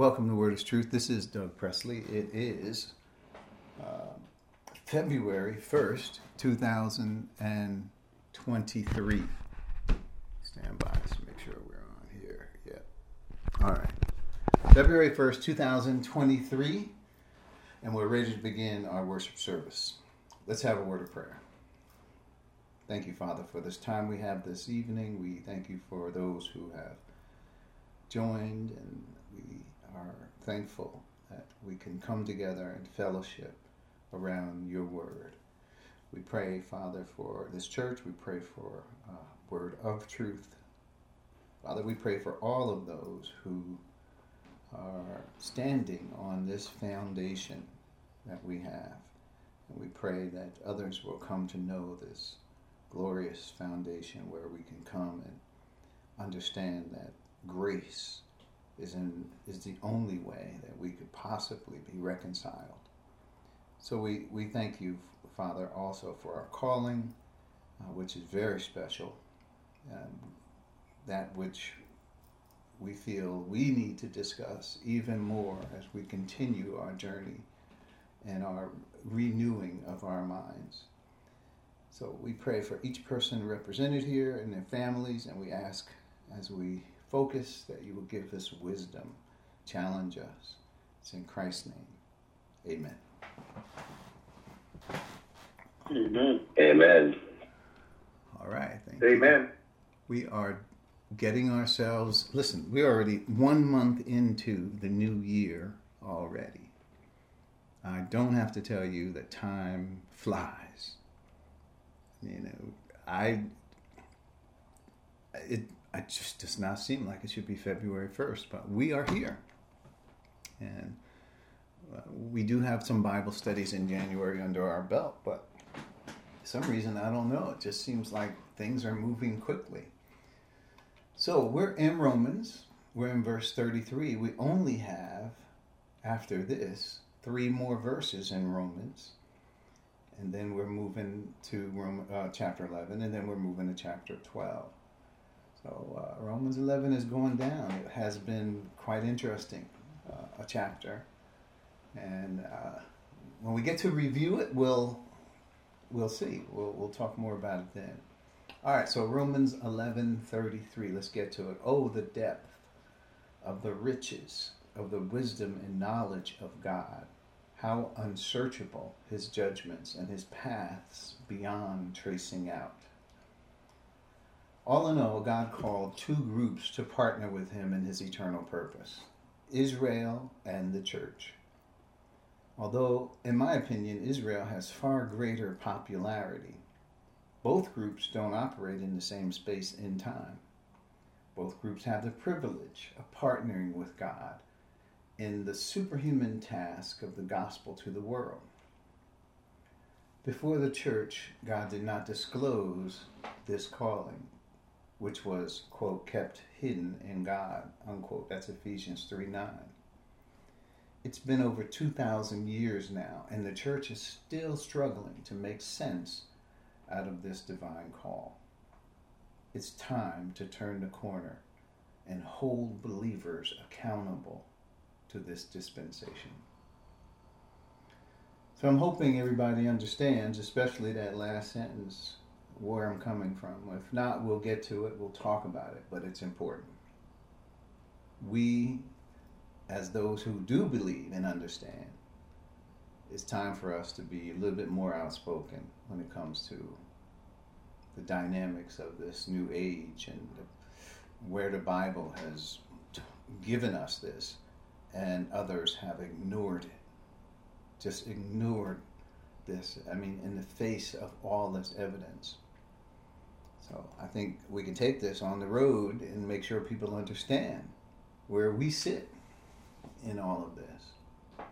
Welcome to Word is Truth. This is Doug Presley. It is uh, February 1st, 2023. Stand by to make sure we're on here. Yeah. All right. February 1st, 2023. And we're ready to begin our worship service. Let's have a word of prayer. Thank you, Father, for this time we have this evening. We thank you for those who have joined and we are thankful that we can come together in fellowship around your word. We pray, Father, for this church. We pray for uh, word of truth. Father, we pray for all of those who are standing on this foundation that we have. And we pray that others will come to know this glorious foundation where we can come and understand that grace is in is the only way that we could possibly be reconciled. So we, we thank you, Father, also for our calling, uh, which is very special, um, that which we feel we need to discuss even more as we continue our journey and our renewing of our minds. So we pray for each person represented here and their families, and we ask as we focus, that you will give us wisdom, challenge us. It's in Christ's name. Amen. Amen. Amen. All right. Amen. You. We are getting ourselves, listen, we're already one month into the new year already. I don't have to tell you that time flies. You know, I, it, it just does not seem like it should be February 1st, but we are here. And uh, we do have some Bible studies in January under our belt, but some reason, I don't know. It just seems like things are moving quickly. So we're in Romans, we're in verse 33. We only have, after this, three more verses in Romans. And then we're moving to Rome, uh, chapter 11, and then we're moving to chapter 12. So uh, Romans 11 is going down. It has been quite interesting, uh, a chapter, and uh, when we get to review it, we'll we'll see. We'll we'll talk more about it then. All right. So Romans 11:33. Let's get to it. Oh, the depth of the riches of the wisdom and knowledge of God. How unsearchable his judgments and his paths beyond tracing out. All in all, God called two groups to partner with him in his eternal purpose Israel and the church. Although, in my opinion, Israel has far greater popularity, both groups don't operate in the same space in time. Both groups have the privilege of partnering with God in the superhuman task of the gospel to the world. Before the church, God did not disclose this calling which was, quote, kept hidden in God, unquote. That's Ephesians 3 9. It's been over 2,000 years now, and the church is still struggling to make sense out of this divine call. It's time to turn the corner and hold believers accountable to this dispensation. So I'm hoping everybody understands, especially that last sentence where I'm coming from. If not, we'll get to it, we'll talk about it, but it's important. We, as those who do believe and understand, it's time for us to be a little bit more outspoken when it comes to the dynamics of this new age and where the Bible has given us this, and others have ignored it. Just ignored this. I mean, in the face of all this evidence. So I think we can take this on the road and make sure people understand where we sit in all of this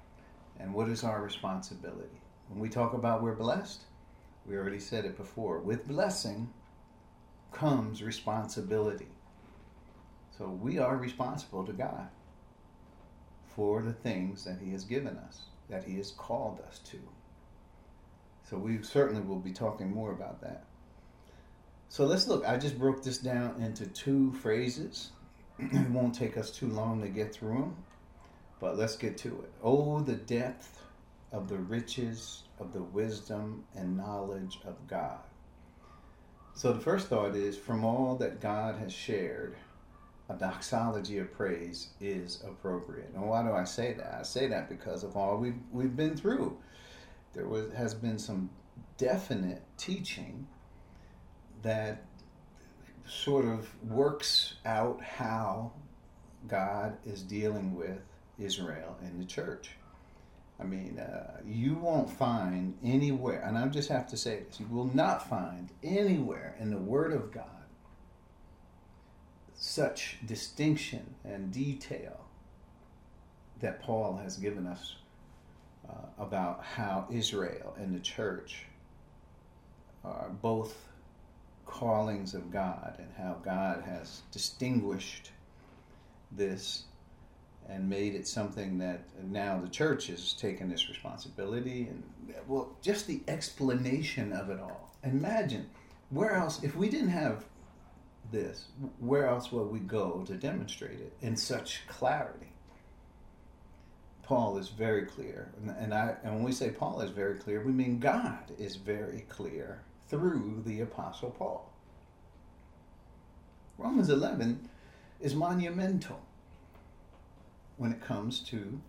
and what is our responsibility. When we talk about we're blessed, we already said it before. With blessing comes responsibility. So we are responsible to God for the things that He has given us, that He has called us to. So we certainly will be talking more about that. So let's look. I just broke this down into two phrases. it won't take us too long to get through them. But let's get to it. Oh, the depth of the riches of the wisdom and knowledge of God. So the first thought is from all that God has shared, a doxology of praise is appropriate. And why do I say that? I say that because of all we've, we've been through. There was, has been some definite teaching that sort of works out how God is dealing with Israel and the church. I mean, uh, you won't find anywhere, and I just have to say this you will not find anywhere in the Word of God such distinction and detail that Paul has given us uh, about how Israel and the church are both callings of God and how God has distinguished this and made it something that now the church has taken this responsibility and well just the explanation of it all. Imagine where else if we didn't have this where else would we go to demonstrate it in such clarity? Paul is very clear and, I, and when we say paul is very clear we mean god is very clear through the apostle paul romans 11 is monumental when it comes to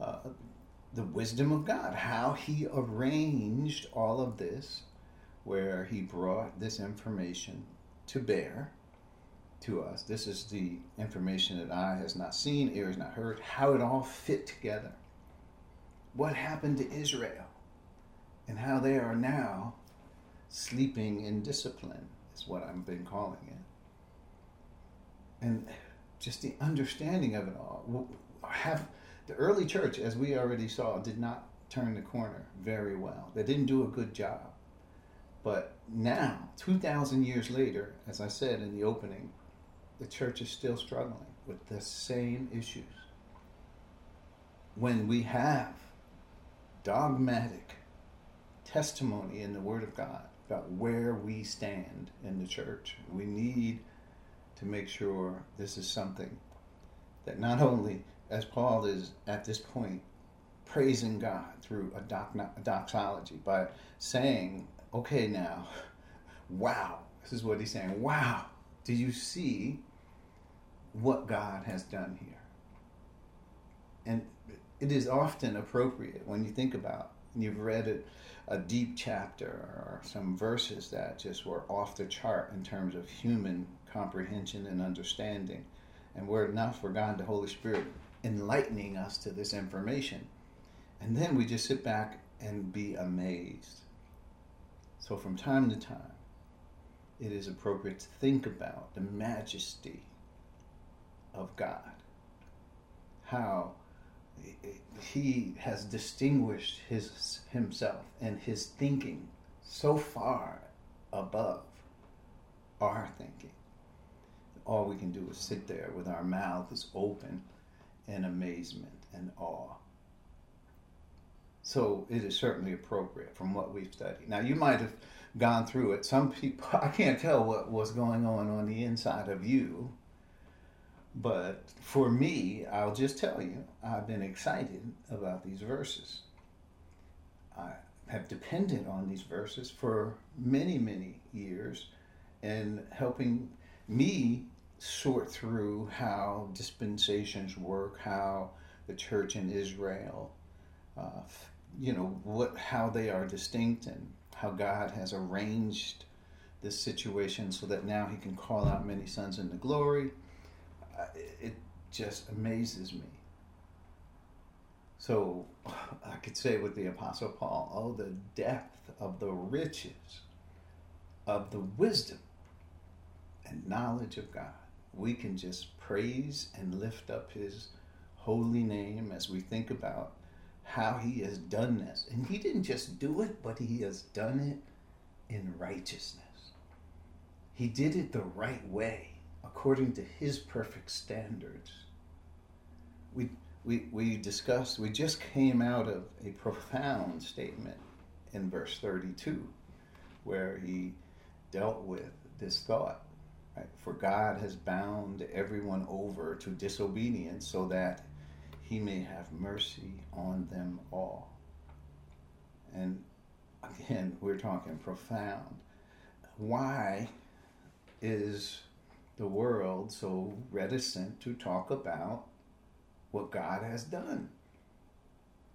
uh, the wisdom of God, how He arranged all of this, where He brought this information to bear to us. This is the information that eye has not seen, ear has not heard, how it all fit together. What happened to Israel, and how they are now sleeping in discipline, is what I've been calling it. And just the understanding of it all. Have the early church, as we already saw, did not turn the corner very well. They didn't do a good job. But now, 2,000 years later, as I said in the opening, the church is still struggling with the same issues. When we have dogmatic testimony in the Word of God about where we stand in the church, we need to make sure this is something that not only, as Paul is at this point, praising God through a, doc, a doxology by saying, okay, now, wow, this is what he's saying, wow, do you see what God has done here? And it is often appropriate when you think about, and you've read it, a deep chapter or some verses that just were off the chart in terms of human comprehension and understanding. And were not for God, the Holy Spirit, enlightening us to this information. And then we just sit back and be amazed. So, from time to time, it is appropriate to think about the majesty of God. How he has distinguished his, himself and his thinking so far above our thinking all we can do is sit there with our mouths open in amazement and awe. So it is certainly appropriate from what we've studied. Now, you might have gone through it. Some people, I can't tell what was going on on the inside of you, but for me, I'll just tell you, I've been excited about these verses. I have depended on these verses for many, many years and helping me sort through how dispensations work, how the church in Israel, uh, you know, what how they are distinct and how God has arranged this situation so that now He can call out many sons into glory. It just amazes me. So I could say with the Apostle Paul, oh, the depth of the riches of the wisdom and knowledge of God we can just praise and lift up his holy name as we think about how he has done this. And he didn't just do it, but he has done it in righteousness. He did it the right way, according to his perfect standards. We, we, we discussed, we just came out of a profound statement in verse 32, where he dealt with this thought for God has bound everyone over to disobedience so that he may have mercy on them all. And again, we're talking profound. Why is the world so reticent to talk about what God has done?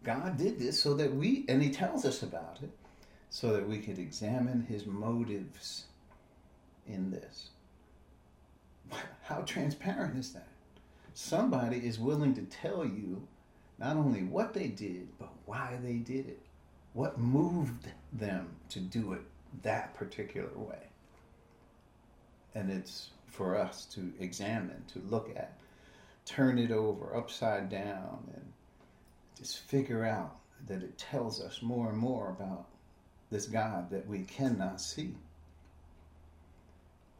God did this so that we, and He tells us about it, so that we could examine His motives in this. How transparent is that? Somebody is willing to tell you not only what they did, but why they did it. What moved them to do it that particular way. And it's for us to examine, to look at, turn it over upside down, and just figure out that it tells us more and more about this God that we cannot see.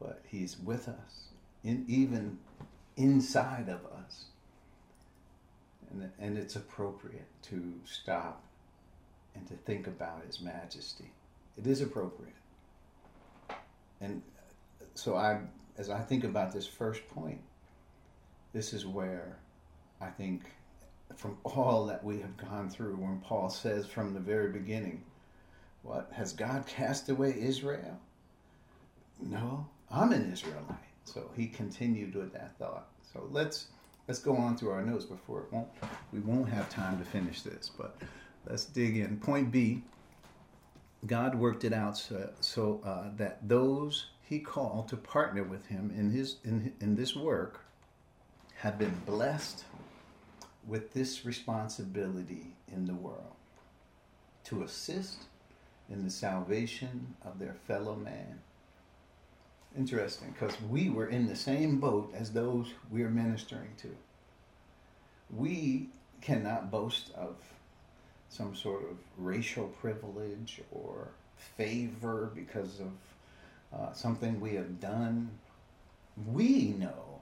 But He's with us, in, even inside of us. And, and it's appropriate to stop and to think about His majesty. It is appropriate. And so I, as I think about this first point, this is where I think from all that we have gone through, when Paul says from the very beginning, what has God cast away Israel? No, I'm an Israelite. So he continued with that thought. So let's let's go on through our notes before it won't we won't have time to finish this, but let's dig in. Point B. God worked it out so, so uh, that those he called to partner with him in his in, in this work have been blessed with this responsibility in the world to assist in the salvation of their fellow man. Interesting, because we were in the same boat as those we are ministering to. We cannot boast of some sort of racial privilege or favor because of uh, something we have done. We know,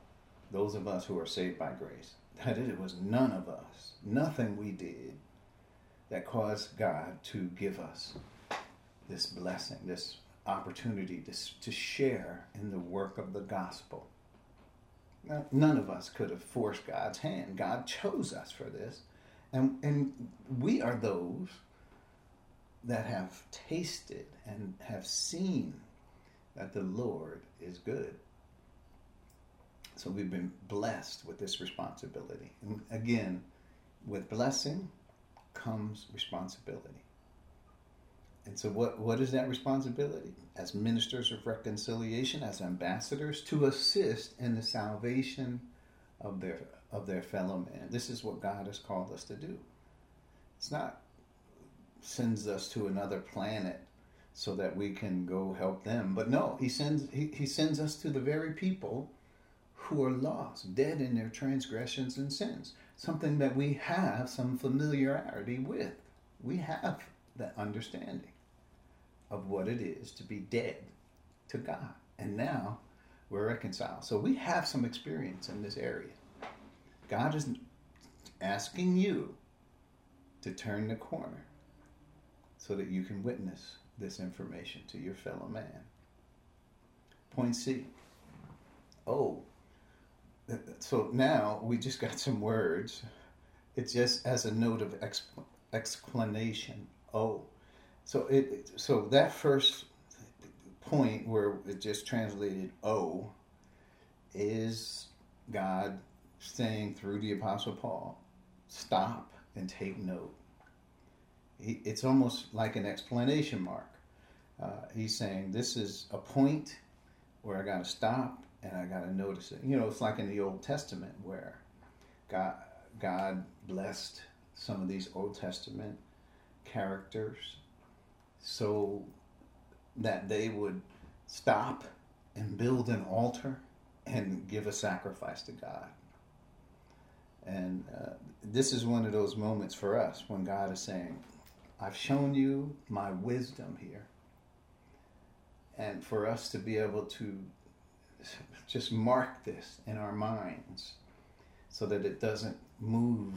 those of us who are saved by grace, that it was none of us, nothing we did that caused God to give us this blessing, this opportunity to, to share in the work of the gospel. None of us could have forced God's hand. God chose us for this. And, and we are those that have tasted and have seen that the Lord is good. So we've been blessed with this responsibility. And again, with blessing comes responsibility. And so, what, what is that responsibility? As ministers of reconciliation, as ambassadors, to assist in the salvation of their, of their fellow man. This is what God has called us to do. It's not sends us to another planet so that we can go help them. But no, he sends he, he sends us to the very people who are lost, dead in their transgressions and sins. Something that we have some familiarity with. We have that understanding of what it is to be dead to God. And now we're reconciled. So we have some experience in this area. God is asking you to turn the corner so that you can witness this information to your fellow man. Point C. Oh, so now we just got some words. It just as a note of explanation. Oh, so it so that first point where it just translated "oh" is God saying through the Apostle Paul, "Stop and take note." He, it's almost like an explanation mark. Uh, he's saying this is a point where I got to stop and I got to notice it. You know, it's like in the Old Testament where God God blessed some of these Old Testament characters so that they would stop and build an altar and give a sacrifice to God. And uh, this is one of those moments for us when God is saying, I've shown you my wisdom here. And for us to be able to just mark this in our minds so that it doesn't move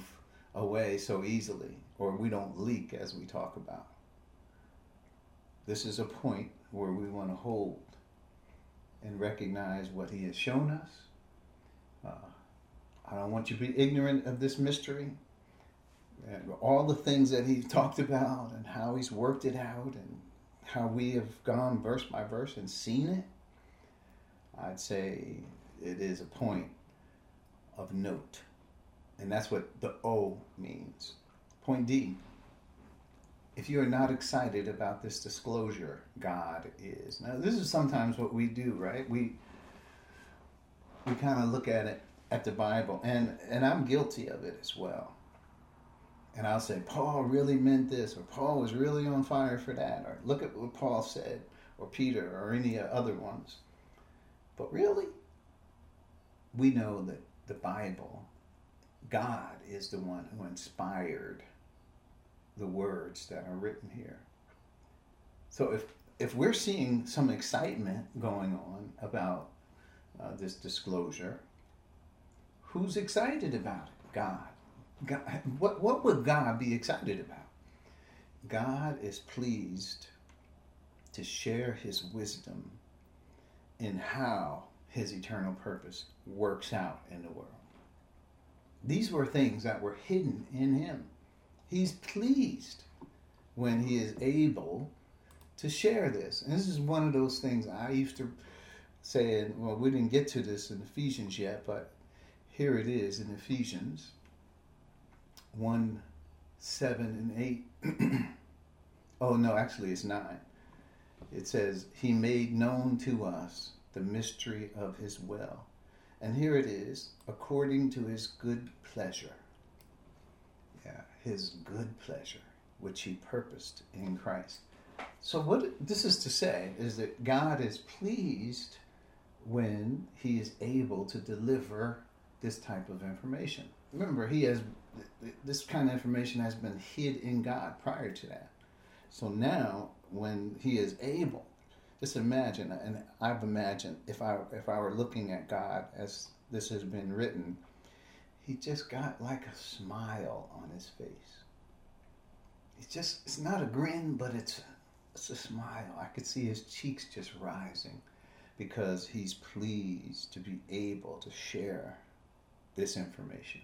away so easily or we don't leak as we talk about. This is a point where we want to hold and recognize what He has shown us. Uh, I don't want you to be ignorant of this mystery. And all the things that he talked about and how he's worked it out and how we have gone verse by verse and seen it, I'd say it is a point of note. And that's what the O means. Point D. If you are not excited about this disclosure, God is. Now, this is sometimes what we do, right? We we kind of look at it at the Bible, and and I'm guilty of it as well. And I'll say, Paul really meant this, or Paul was really on fire for that, or look at what Paul said, or Peter, or any other ones. But really, we know that the Bible, God is the one who inspired the words that are written here. So if if we're seeing some excitement going on about uh, this disclosure, who's excited about it? God. God. What what would God be excited about? God is pleased to share His wisdom in how His eternal purpose works out in the world. These were things that were hidden in Him. He's pleased when He is able to share this. And this is one of those things I used to say, well, we didn't get to this in Ephesians yet, but here it is in Ephesians 1 7 and 8. oh, no, actually, it's 9. It says, He made known to us the mystery of His will. And here it is, according to His good pleasure. Yeah, His good pleasure, which He purposed in Christ. So, what this is to say is that God is pleased when He is able to deliver this type of information. Remember, He has this kind of information has been hid in God prior to that. So now, when He is able, just imagine, and I've imagined if I if I were looking at God as this has been written, He just got like a smile on His face. It's just it's not a grin, but it's it's a smile. I could see His cheeks just rising because He's pleased to be able to share this information,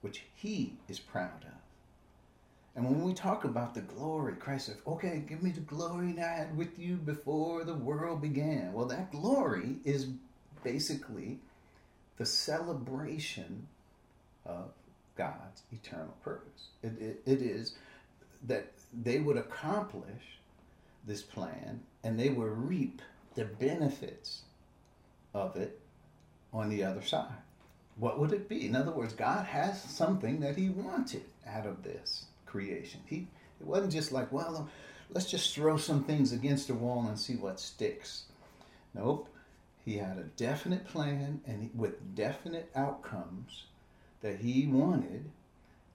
which he is proud of. And when we talk about the glory, Christ said, okay, give me the glory that I had with you before the world began. Well, that glory is basically the celebration of God's eternal purpose. It, it, it is that they would accomplish this plan and they would reap the benefits of it on the other side what would it be? In other words, God has something that He wanted out of this creation. He it wasn't just like, well, um, let's just throw some things against the wall and see what sticks. Nope. He had a definite plan and with definite outcomes that he wanted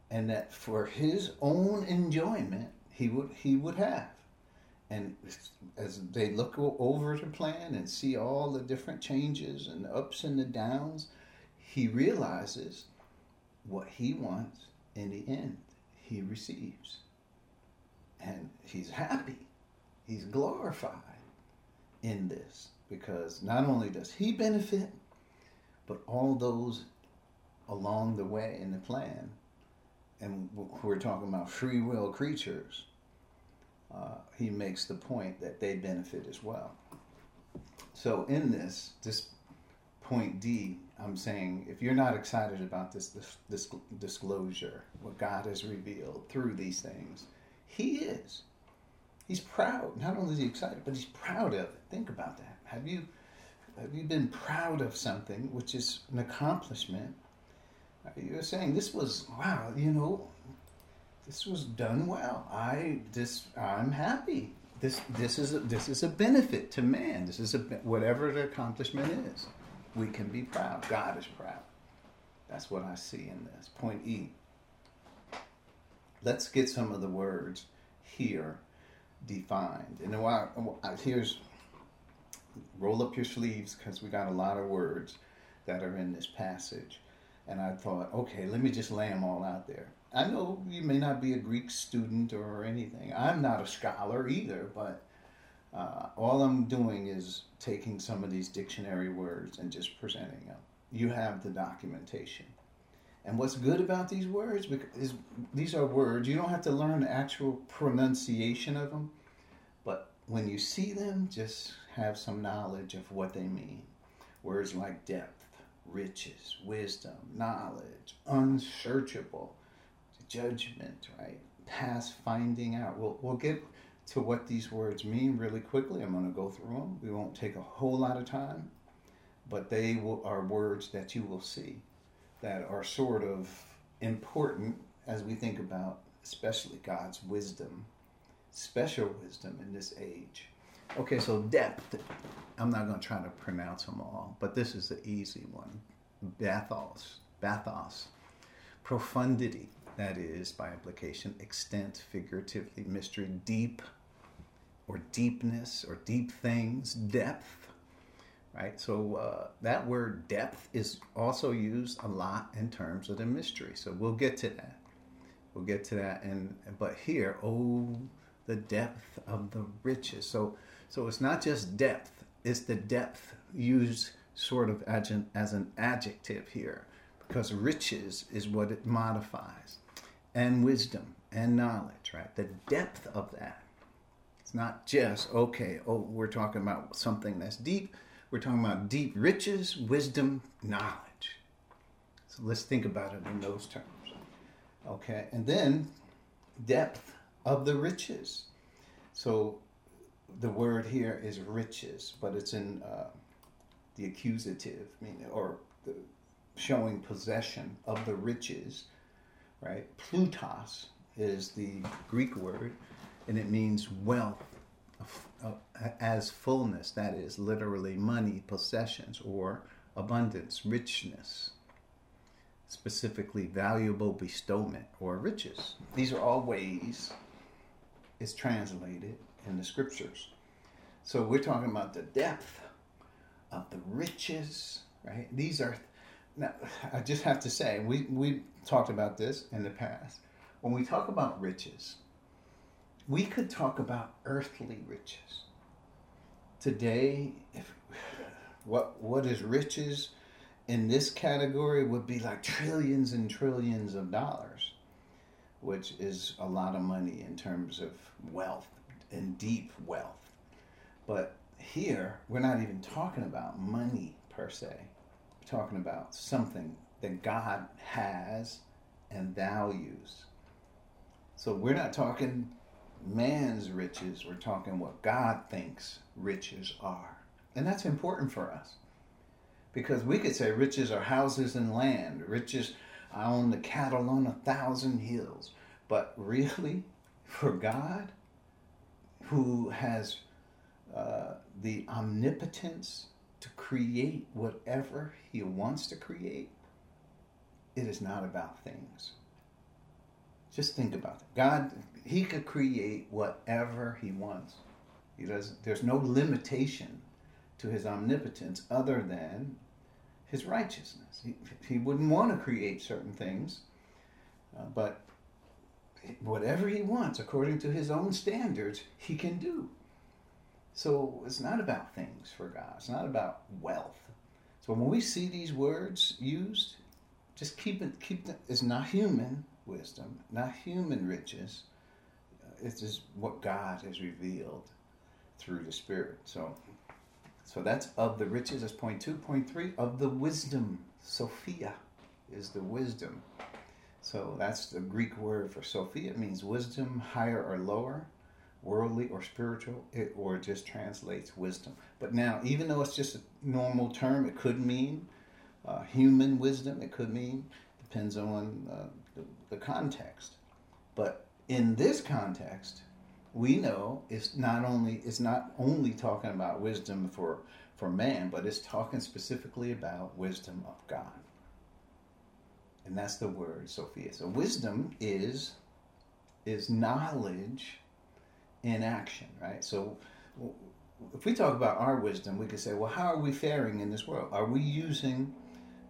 and that for his own enjoyment he would he would have. And as they look over the plan and see all the different changes and ups and the downs, he realizes what he wants in the end, he receives. And he's happy, he's glorified in this because not only does he benefit, but all those along the way in the plan, and we're talking about free will creatures, uh, he makes the point that they benefit as well. So in this, this point D, I'm saying if you're not excited about this, this, this disclosure, what God has revealed through these things, He is. He's proud. Not only is he excited, but he's proud of it. Think about that. Have you have you been proud of something which is an accomplishment? You're saying this was wow. You know, this was done well. I this I'm happy. This this is a, this is a benefit to man. This is a whatever the accomplishment is we can be proud. God is proud. That's what I see in this. Point E. Let's get some of the words here defined. And here's roll up your sleeves because we got a lot of words that are in this passage. And I thought, okay, let me just lay them all out there. I know you may not be a Greek student or anything. I'm not a scholar either, but uh, all I'm doing is taking some of these dictionary words and just presenting them. You have the documentation. And what's good about these words is these are words you don't have to learn the actual pronunciation of them, but when you see them, just have some knowledge of what they mean. Words like depth, riches, wisdom, knowledge, unsearchable, judgment, right? Past finding out. We'll, we'll get to what these words mean really quickly. I'm going to go through them. We won't take a whole lot of time, but they will, are words that you will see that are sort of important as we think about, especially God's wisdom, special wisdom in this age. Okay, so depth. I'm not going to try to pronounce them all, but this is the easy one. Bathos. Bathos. Profundity. That is, by implication, extent, figuratively, mystery, deep, or deepness, or deep things, depth. Right? So uh, that word depth is also used a lot in terms of the mystery. So we'll get to that. We'll get to that. And but here, oh, the depth of the riches. So so it's not just depth, it's the depth used sort of as an, as an adjective here, because riches is what it modifies, and wisdom and knowledge, right? The depth of that. It's not just, okay, oh, we're talking about something that's deep. We're talking about deep riches, wisdom, knowledge. So let's think about it in those terms. Okay, and then depth of the riches. So the word here is riches, but it's in uh, the accusative, meaning or the showing possession of the riches, right? Plutos is the Greek word, and it means wealth as fullness. That is literally money, possessions, or abundance, richness. Specifically, valuable bestowment or riches. These are all ways it's translated in the scriptures. So we're talking about the depth of the riches, right? These are now I just have to say, we we talked about this in the past. When we talk about riches, we could talk about earthly riches. Today, if what what is riches in this category would be like trillions and trillions of dollars, which is a lot of money in terms of wealth and deep wealth. But here, we're not even talking about money per se. Talking about something that God has and values. So we're not talking man's riches, we're talking what God thinks riches are. And that's important for us. Because we could say riches are houses and land, riches, I own the cattle on a thousand hills. But really, for God, who has uh, the omnipotence to create whatever he wants to create, it is not about things. Just think about it. God, he could create whatever he wants. He does there's no limitation to his omnipotence other than his righteousness. He, he wouldn't want to create certain things, uh, but whatever he wants according to his own standards, he can do. So it's not about things for God. It's not about wealth. So when we see these words used, just keep it. Keep it. It's not human wisdom, not human riches. Uh, it's just what God has revealed through the Spirit. So, so that's of the riches. That's point two. Point three of the wisdom. Sophia is the wisdom. So that's the Greek word for Sophia. It means wisdom, higher or lower, worldly or spiritual, it, or it just translates wisdom. But now, even though it's just a normal term, it could mean uh, human wisdom. It could mean depends on uh, the, the context. But in this context, we know it's not only it's not only talking about wisdom for for man, but it's talking specifically about wisdom of God. And that's the word Sophia. So wisdom is is knowledge in action, right? So if we talk about our wisdom, we could say, well, how are we faring in this world? Are we using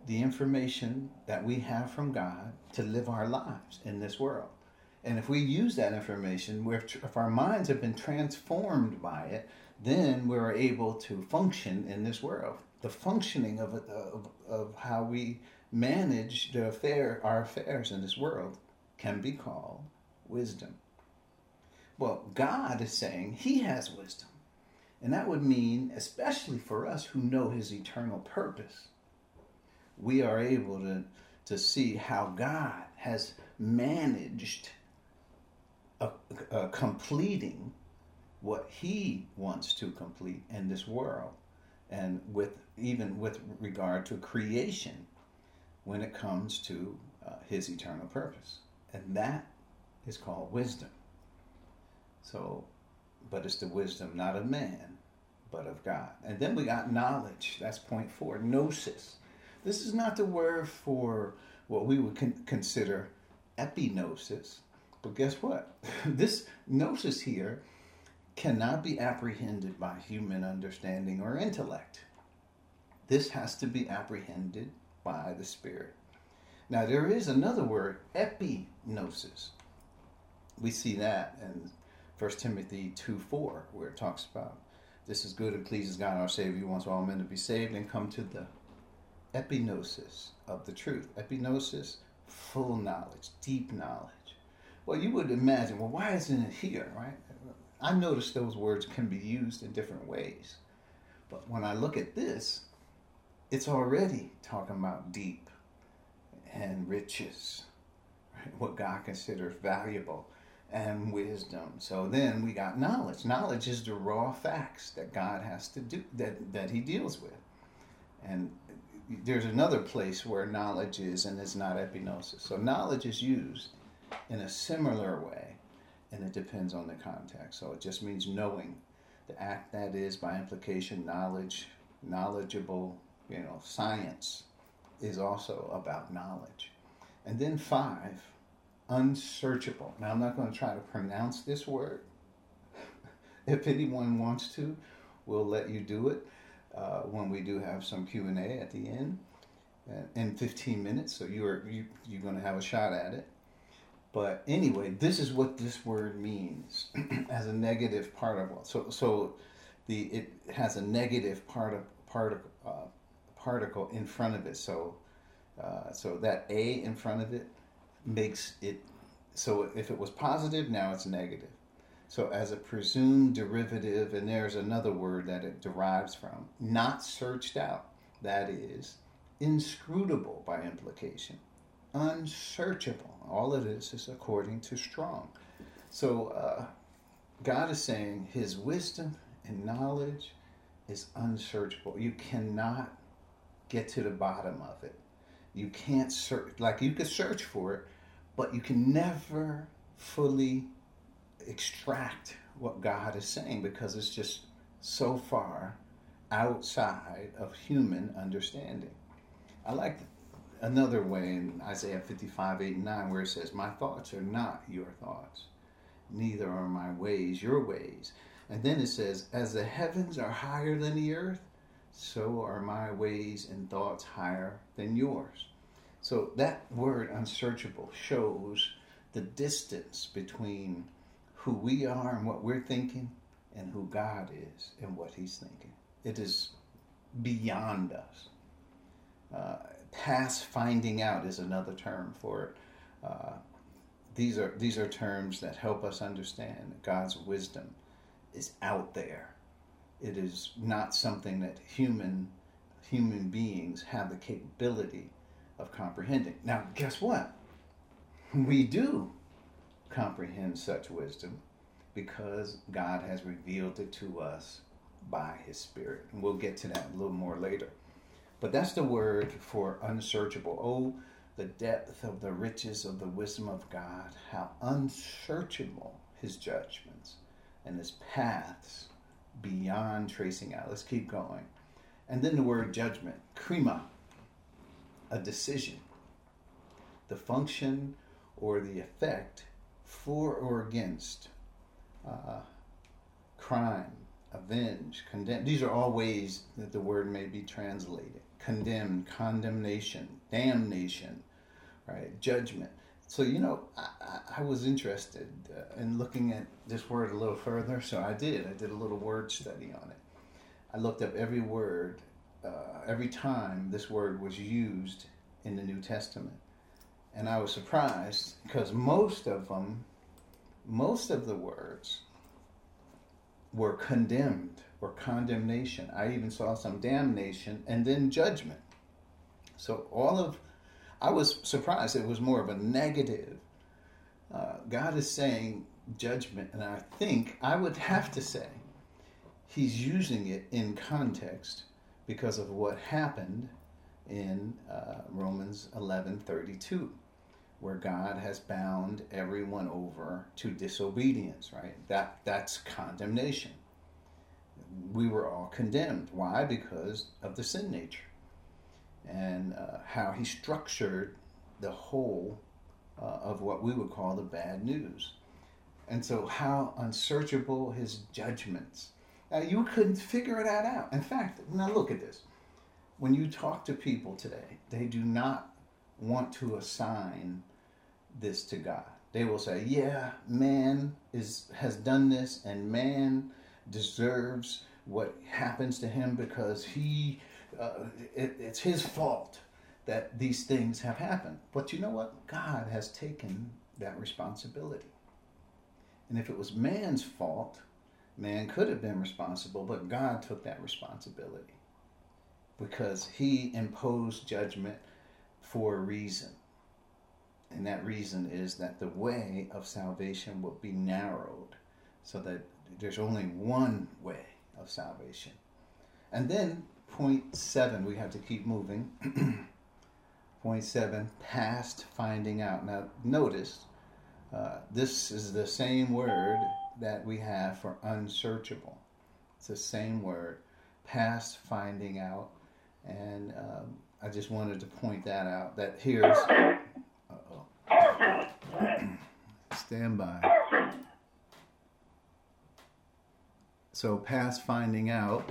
the information that we have from God to live our lives in this world? And if we use that information, if our minds have been transformed by it, then we're able to function in this world. The functioning of, of, of how we manage the affair, our affairs in this world can be called wisdom. Well, God is saying He has wisdom. And that would mean, especially for us who know His eternal purpose, we are able to, to see how God has managed a, a completing what He wants to complete in this world. And with even with regard to creation, when it comes to uh, His eternal purpose. And that is called wisdom. So, but it's the wisdom not of man, but of God. And then we got knowledge. That's point four. Gnosis. This is not the word for what we would con- consider epignosis. But guess what? this gnosis here cannot be apprehended by human understanding or intellect. This has to be apprehended by the Spirit. Now, there is another word, epignosis. We see that in 1 Timothy 2 4, where it talks about this is good and pleases God our Savior, who wants all men to be saved and come to the epignosis of the truth. Epignosis, full knowledge, deep knowledge. Well, you would imagine, well, why isn't it here, right? I noticed those words can be used in different ways. But when I look at this, it's already talking about deep and riches, right? what God considers valuable and wisdom. So then we got knowledge. Knowledge is the raw facts that God has to do that that He deals with. And there's another place where knowledge is and it's not epignosis. So knowledge is used in a similar way, and it depends on the context. So it just means knowing. The act that is by implication knowledge, knowledgeable, you know, science is also about knowledge. And then five, unsearchable. Now I'm not going to try to pronounce this word. if anyone wants to, we'll let you do it uh, when we do have some Q and A at the end uh, in 15 minutes. So you're you, you're going to have a shot at it. But anyway, this is what this word means as a negative particle. So so the it has a negative part of particle uh, particle in front of it. So uh, so that a in front of it makes it so if it was positive, now it's negative. So as a presumed derivative, and there's another word that it derives from, not searched out. That is inscrutable by implication, unsearchable. All it is is according to Strong. So uh, God is saying His wisdom and knowledge is unsearchable. You cannot get to the bottom of it. You can't search, like you could search for it, but you can never fully extract what God is saying because it's just so far outside of human understanding. I like another way in Isaiah 55, 8, and 9, where it says, My thoughts are not your thoughts, neither are my ways your ways. And then it says, As the heavens are higher than the earth, so are my ways and thoughts higher than yours. So that word unsearchable shows the distance between who we are and what we're thinking and who God is and what he's thinking. It is beyond us. Uh, past finding out is another term for it. Uh, these are these are terms that help us understand God's wisdom is out there it is not something that human human beings have the capability of comprehending. Now, guess what? We do comprehend such wisdom because God has revealed it to us by His Spirit. And we'll get to that a little more later. But that's the word for unsearchable. Oh, the depth of the riches of the wisdom of God, how unsearchable His judgments and His paths beyond tracing out. Let's keep going. And then the word judgment, krima, a decision. The function or the effect for or against uh, crime, avenge, condemn. These are all ways that the word may be translated. Condemn, condemnation, damnation, right? Judgment. So, you know, I, I was interested uh, in looking at this word a little further, so I did. I did a little word study on it. I looked up every word, uh, every time this word was used in the New Testament. And I was surprised because most of them, most of the words were condemned or condemnation. I even saw some damnation and then judgment. So all of, I was surprised it was more of a negative. Uh, God is saying judgment, and I think I would have to say he's using it in context because of what happened in uh, Romans 11:32 where God has bound everyone over to disobedience, right? That that's condemnation. We were all condemned. Why? Because of the sin nature and uh, how he structured the whole uh, of what we would call the bad news. And so, how unsearchable his judgments. Now, you couldn't figure that out. In fact, now look at this. When you talk to people today, they do not want to assign this to God. They will say, "Yeah, man is has done this, and man deserves what happens to him because he uh, it, it's his fault that these things have happened." But you know what? God has taken that responsibility. And if it was man's fault, man could have been responsible, but God took that responsibility because he imposed judgment for a reason. And that reason is that the way of salvation will be narrowed so that there's only one way of salvation. And then, point seven, we have to keep moving. point seven, past finding out. Now, notice uh, this is the same word that we have for unsearchable. It's the same word, past finding out. And um, I just wanted to point that out that here's Stand by. So, past finding out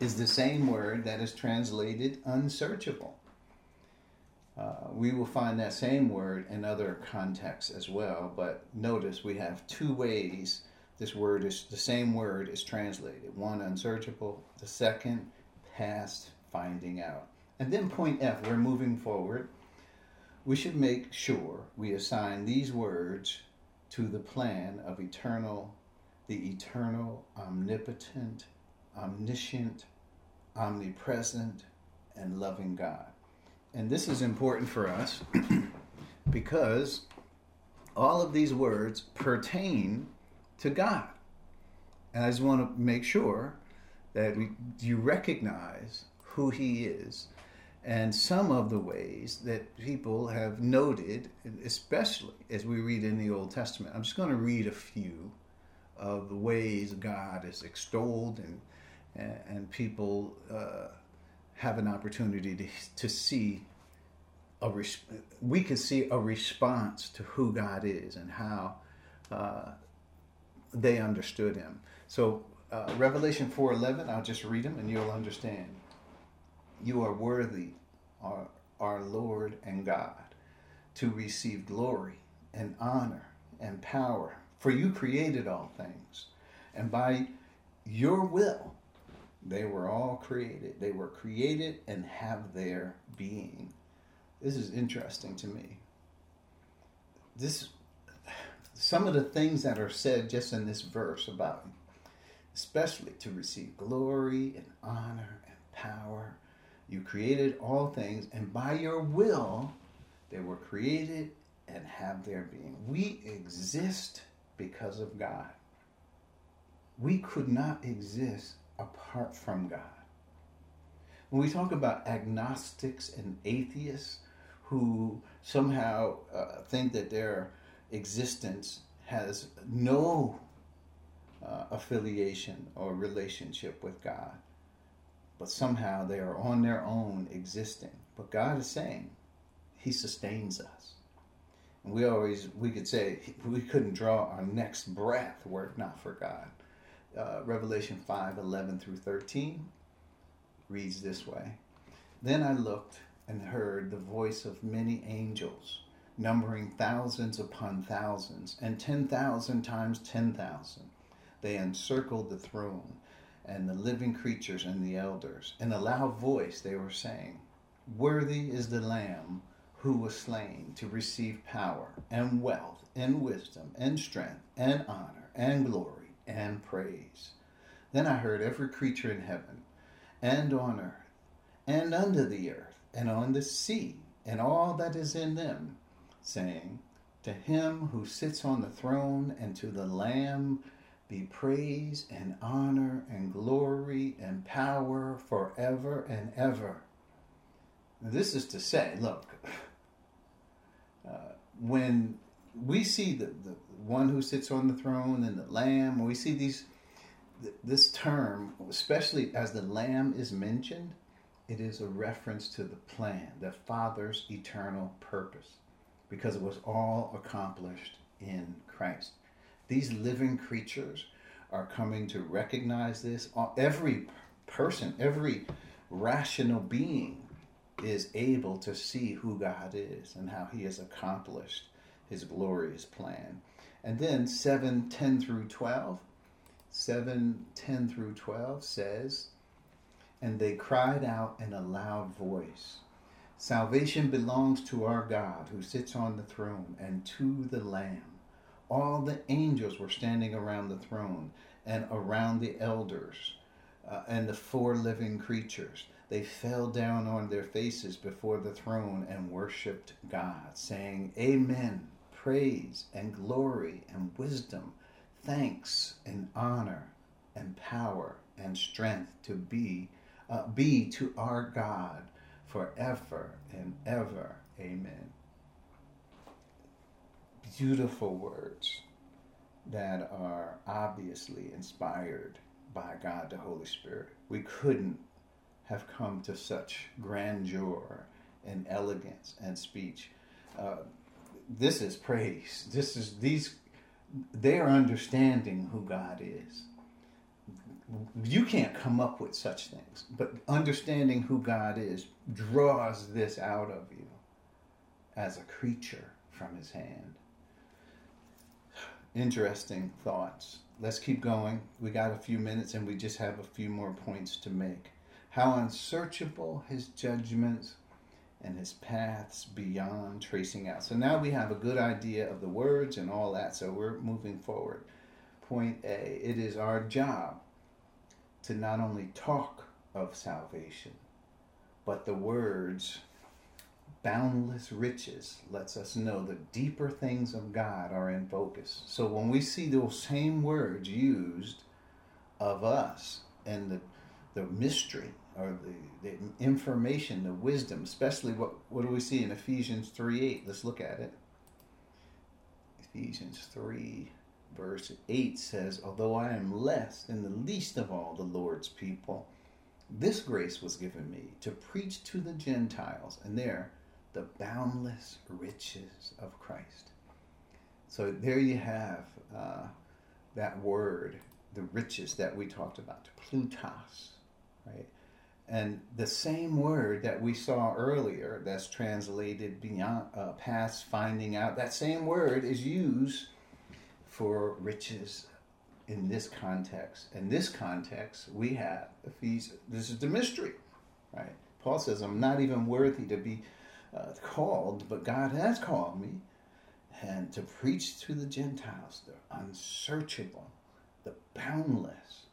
is the same word that is translated unsearchable. Uh, we will find that same word in other contexts as well, but notice we have two ways this word is the same word is translated. One unsearchable, the second past finding out. And then point F, we're moving forward we should make sure we assign these words to the plan of eternal, the eternal, omnipotent, omniscient, omnipresent, and loving God. And this is important for us because all of these words pertain to God. And I just want to make sure that we, you recognize who He is and some of the ways that people have noted, especially as we read in the Old Testament. I'm just going to read a few of the ways God is extolled and and people uh, have an opportunity to, to see a res- we can see a response to who God is and how uh, they understood Him. So uh, Revelation 4:11, I'll just read them and you'll understand. You are worthy, our, our Lord and God, to receive glory and honor and power. For you created all things, and by your will they were all created. They were created and have their being. This is interesting to me. This some of the things that are said just in this verse about especially to receive glory and honor and power you created all things, and by your will, they were created and have their being. We exist because of God. We could not exist apart from God. When we talk about agnostics and atheists who somehow uh, think that their existence has no uh, affiliation or relationship with God, but somehow they are on their own existing. But God is saying He sustains us. And we always, we could say, we couldn't draw our next breath were it not for God. Uh, Revelation 5 11 through 13 reads this way Then I looked and heard the voice of many angels, numbering thousands upon thousands, and 10,000 times 10,000. They encircled the throne and the living creatures and the elders. In a loud voice, they were saying, Worthy is the Lamb who was slain to receive power and wealth and wisdom and strength and honor and glory and praise. Then I heard every creature in heaven and on earth and under the earth and on the sea and all that is in them, saying, To him who sits on the throne and to the Lamb be praise and honor and glory and power forever and ever. This is to say, look, uh, when we see the, the one who sits on the throne and the lamb, we see these this term, especially as the lamb is mentioned, it is a reference to the plan, the Father's eternal purpose, because it was all accomplished in Christ. These living creatures are coming to recognize this. Uh, every person, every rational being is able to see who God is and how he has accomplished his glorious plan. And then 7 10 through 12, 7 10 through 12 says, And they cried out in a loud voice, Salvation belongs to our God who sits on the throne and to the Lamb. All the angels were standing around the throne and around the elders uh, and the four living creatures. They fell down on their faces before the throne and worshiped God, saying, Amen, praise and glory and wisdom, thanks and honor and power and strength to be, uh, be to our God forever and ever. Amen. Beautiful words that are obviously inspired by God the Holy Spirit. We couldn't have come to such grandeur and elegance and speech. Uh, this is praise. This is these. They are understanding who God is. You can't come up with such things, but understanding who God is draws this out of you as a creature from His hand. Interesting thoughts. Let's keep going. We got a few minutes and we just have a few more points to make how unsearchable his judgments and his paths beyond tracing out. So now we have a good idea of the words and all that, so we're moving forward. Point A it is our job to not only talk of salvation, but the words boundless riches lets us know the deeper things of God are in focus. So when we see those same words used of us and the the mystery or the, the information, the wisdom, especially what, what do we see in Ephesians 3 8? Let's look at it. Ephesians 3, verse 8 says, Although I am less than the least of all the Lord's people, this grace was given me to preach to the Gentiles, and there the boundless riches of Christ. So there you have uh, that word, the riches that we talked about, plutos, right? And the same word that we saw earlier, that's translated beyond uh, past finding out, that same word is used for riches in this context. In this context, we have Ephesians. This is the mystery, right? Paul says, "I'm not even worthy to be uh, called, but God has called me, and to preach to the Gentiles the unsearchable, the boundless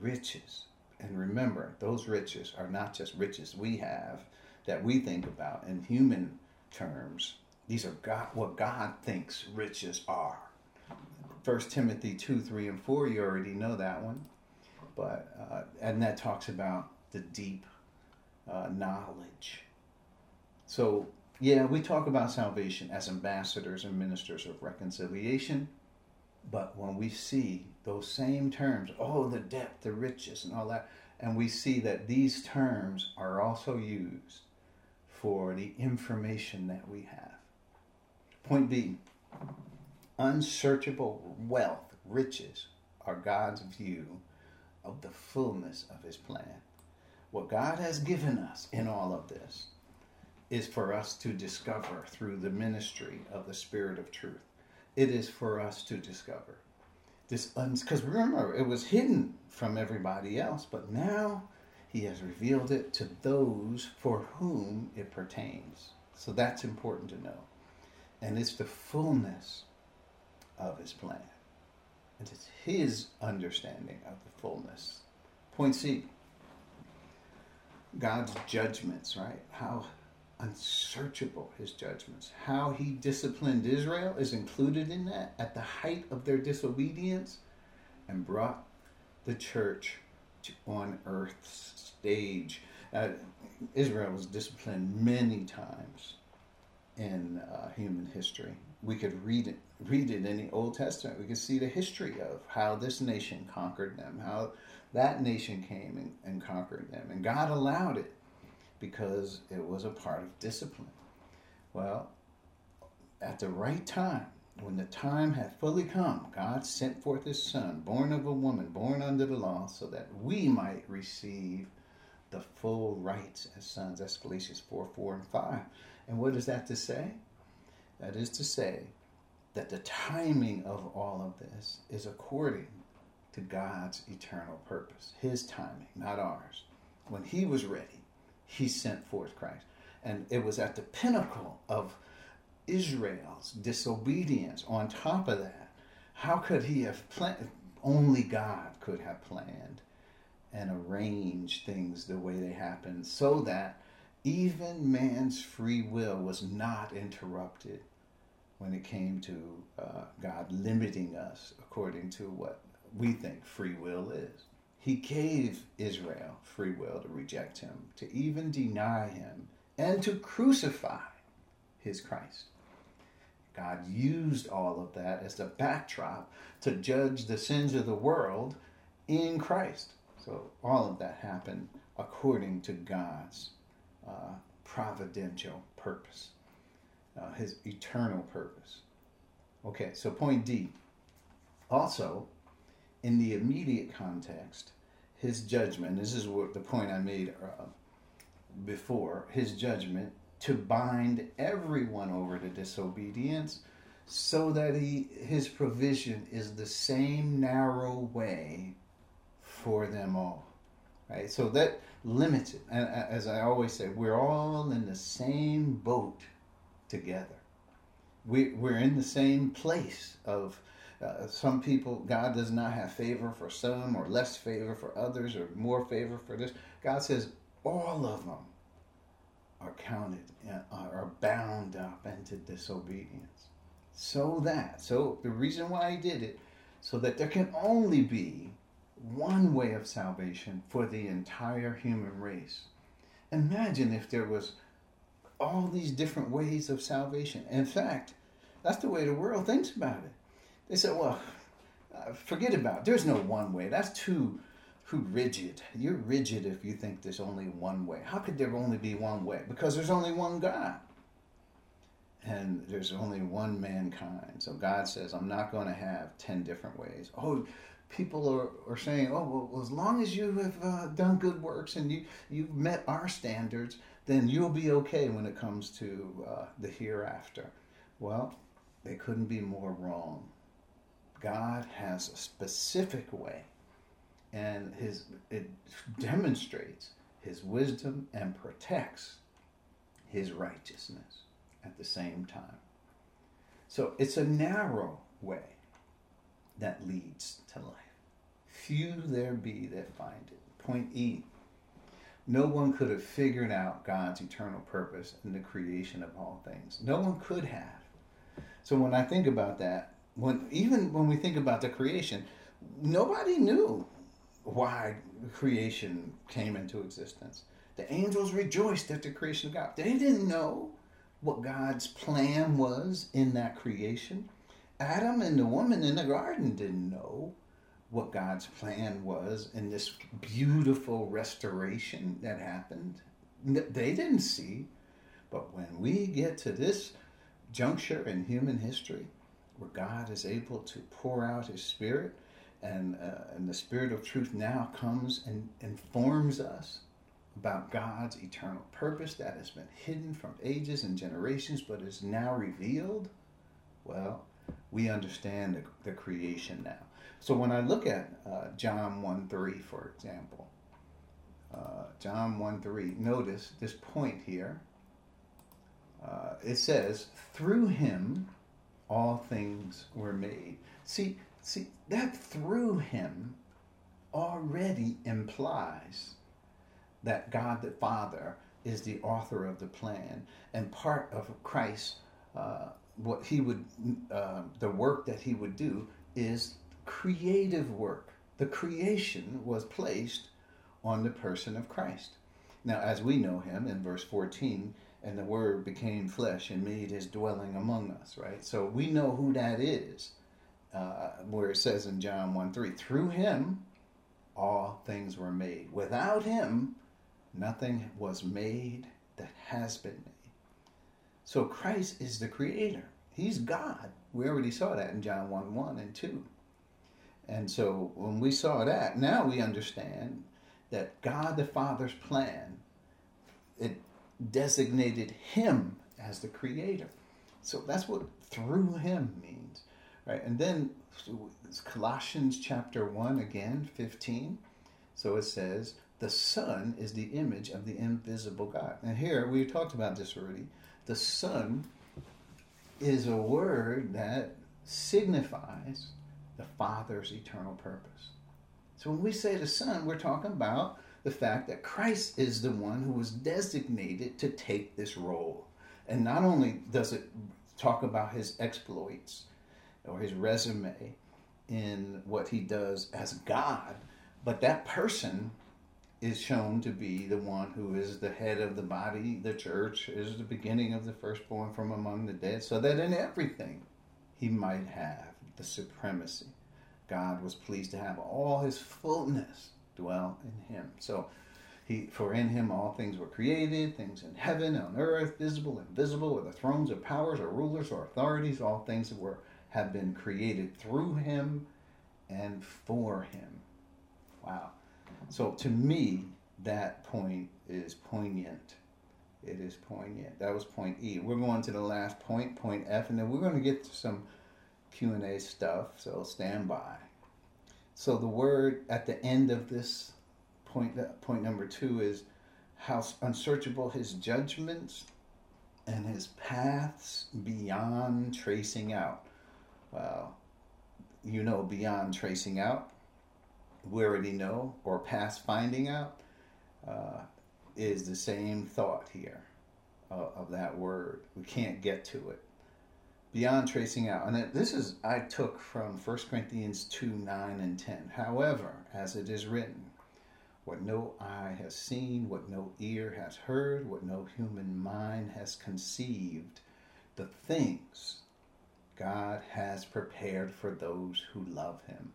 riches and remember, those riches are not just riches we have that we think about in human terms. These are God, what God thinks riches are. First Timothy 2, 3, and 4, you already know that one. But, uh, and that talks about the deep uh, knowledge. So, yeah, we talk about salvation as ambassadors and ministers of reconciliation. But when we see those same terms, oh, the depth, the riches, and all that, and we see that these terms are also used for the information that we have. Point B unsearchable wealth, riches, are God's view of the fullness of His plan. What God has given us in all of this is for us to discover through the ministry of the Spirit of truth it is for us to discover this because remember it was hidden from everybody else but now He has revealed it to those for whom it pertains. So that's important to know. And it's the fullness of his plan. And it's his understanding of the fullness. Point C God's judgments, right? How unsearchable his judgments. How he disciplined Israel is included in that at the height of their disobedience and brought the church to, on earth's stage. Uh, Israel was disciplined many times in uh, human history. We could read it, read it in the Old Testament. We could see the history of how this nation conquered them, how that nation came and, and conquered them, and God allowed it because it was a part of discipline. Well, at the right time, when the time had fully come, God sent forth his son, born of a woman, born under the law, so that we might receive the full rights as sons. That's Galatians 4 4 and 5. And what is that to say? That is to say that the timing of all of this is according to God's eternal purpose, His timing, not ours. When He was ready, He sent forth Christ. And it was at the pinnacle of Israel's disobedience. On top of that, how could He have planned? Only God could have planned and arranged things the way they happened so that even man's free will was not interrupted when it came to uh, God limiting us according to what we think free will is. He gave Israel free will to reject him, to even deny him, and to crucify his Christ. God used all of that as the backdrop to judge the sins of the world in Christ. So all of that happened according to God's uh, providential purpose, uh, his eternal purpose. Okay, so point D. Also, in the immediate context, his judgment, this is what the point I made uh, before, his judgment to bind everyone over to disobedience so that he his provision is the same narrow way for them all right? So that limits it. And as i always say we're all in the same boat together. We, we're in the same place of uh, some people god does not have favor for some or less favor for others or more favor for this god says all of them are counted, uh, are bound up into disobedience. So that, so the reason why he did it, so that there can only be one way of salvation for the entire human race. Imagine if there was all these different ways of salvation. In fact, that's the way the world thinks about it. They said, well, uh, forget about it. There's no one way. That's too who rigid. You're rigid if you think there's only one way. How could there only be one way? Because there's only one God. And there's only one mankind. So God says, I'm not going to have 10 different ways. Oh, people are, are saying, oh, well, as long as you have uh, done good works and you, you've met our standards, then you'll be okay when it comes to uh, the hereafter. Well, they couldn't be more wrong. God has a specific way and his it demonstrates his wisdom and protects his righteousness at the same time. So it's a narrow way that leads to life. Few there be that find it. Point E. No one could have figured out God's eternal purpose in the creation of all things. No one could have. So when I think about that, when even when we think about the creation, nobody knew why creation came into existence. The angels rejoiced at the creation of God. They didn't know what God's plan was in that creation. Adam and the woman in the garden didn't know what God's plan was in this beautiful restoration that happened. They didn't see. But when we get to this juncture in human history where God is able to pour out his spirit and, uh, and the Spirit of truth now comes and informs us about God's eternal purpose that has been hidden from ages and generations but is now revealed, well, we understand the, the creation now. So when I look at uh, John 1 3, for example, uh, John 1 3. Notice this point here. Uh, it says, through him all things were made. See, see, that through him already implies that God the Father is the author of the plan and part of Christ. Uh, what he would, uh, the work that he would do is creative work. The creation was placed on the person of Christ. Now, as we know him in verse 14, and the word became flesh and made his dwelling among us, right? So we know who that is, uh, where it says in John 1 3, through him all things were made. Without him, nothing was made that has been made. So Christ is the creator. He's God. We already saw that in John 1 1 and 2. And so when we saw that, now we understand that God the Father's plan, it designated him as the creator. So that's what through him means. Right? And then Colossians chapter 1 again, 15. So it says, the Son is the image of the invisible God. And here we talked about this already. The Son is a word that signifies the Father's eternal purpose. So when we say the Son, we're talking about the fact that Christ is the one who was designated to take this role. And not only does it talk about his exploits or his resume in what he does as God, but that person is shown to be the one who is the head of the body, the church, is the beginning of the firstborn from among the dead, so that in everything he might have the supremacy. God was pleased to have all his fullness dwell in him. So he, for in him all things were created, things in heaven, on earth, visible, invisible, whether thrones or powers or rulers or authorities, all things that were have been created through him and for him. Wow. So to me, that point is poignant. It is poignant. That was point E. We're going to the last point, point F, and then we're going to get to some Q and A stuff. So stand by. So the word at the end of this point, point number two is how unsearchable his judgments and his paths beyond tracing out. Well, you know, beyond tracing out we already know or past finding out uh, is the same thought here uh, of that word. We can't get to it. Beyond tracing out. And this is, I took from 1 Corinthians 2 9 and 10. However, as it is written, what no eye has seen, what no ear has heard, what no human mind has conceived, the things God has prepared for those who love Him.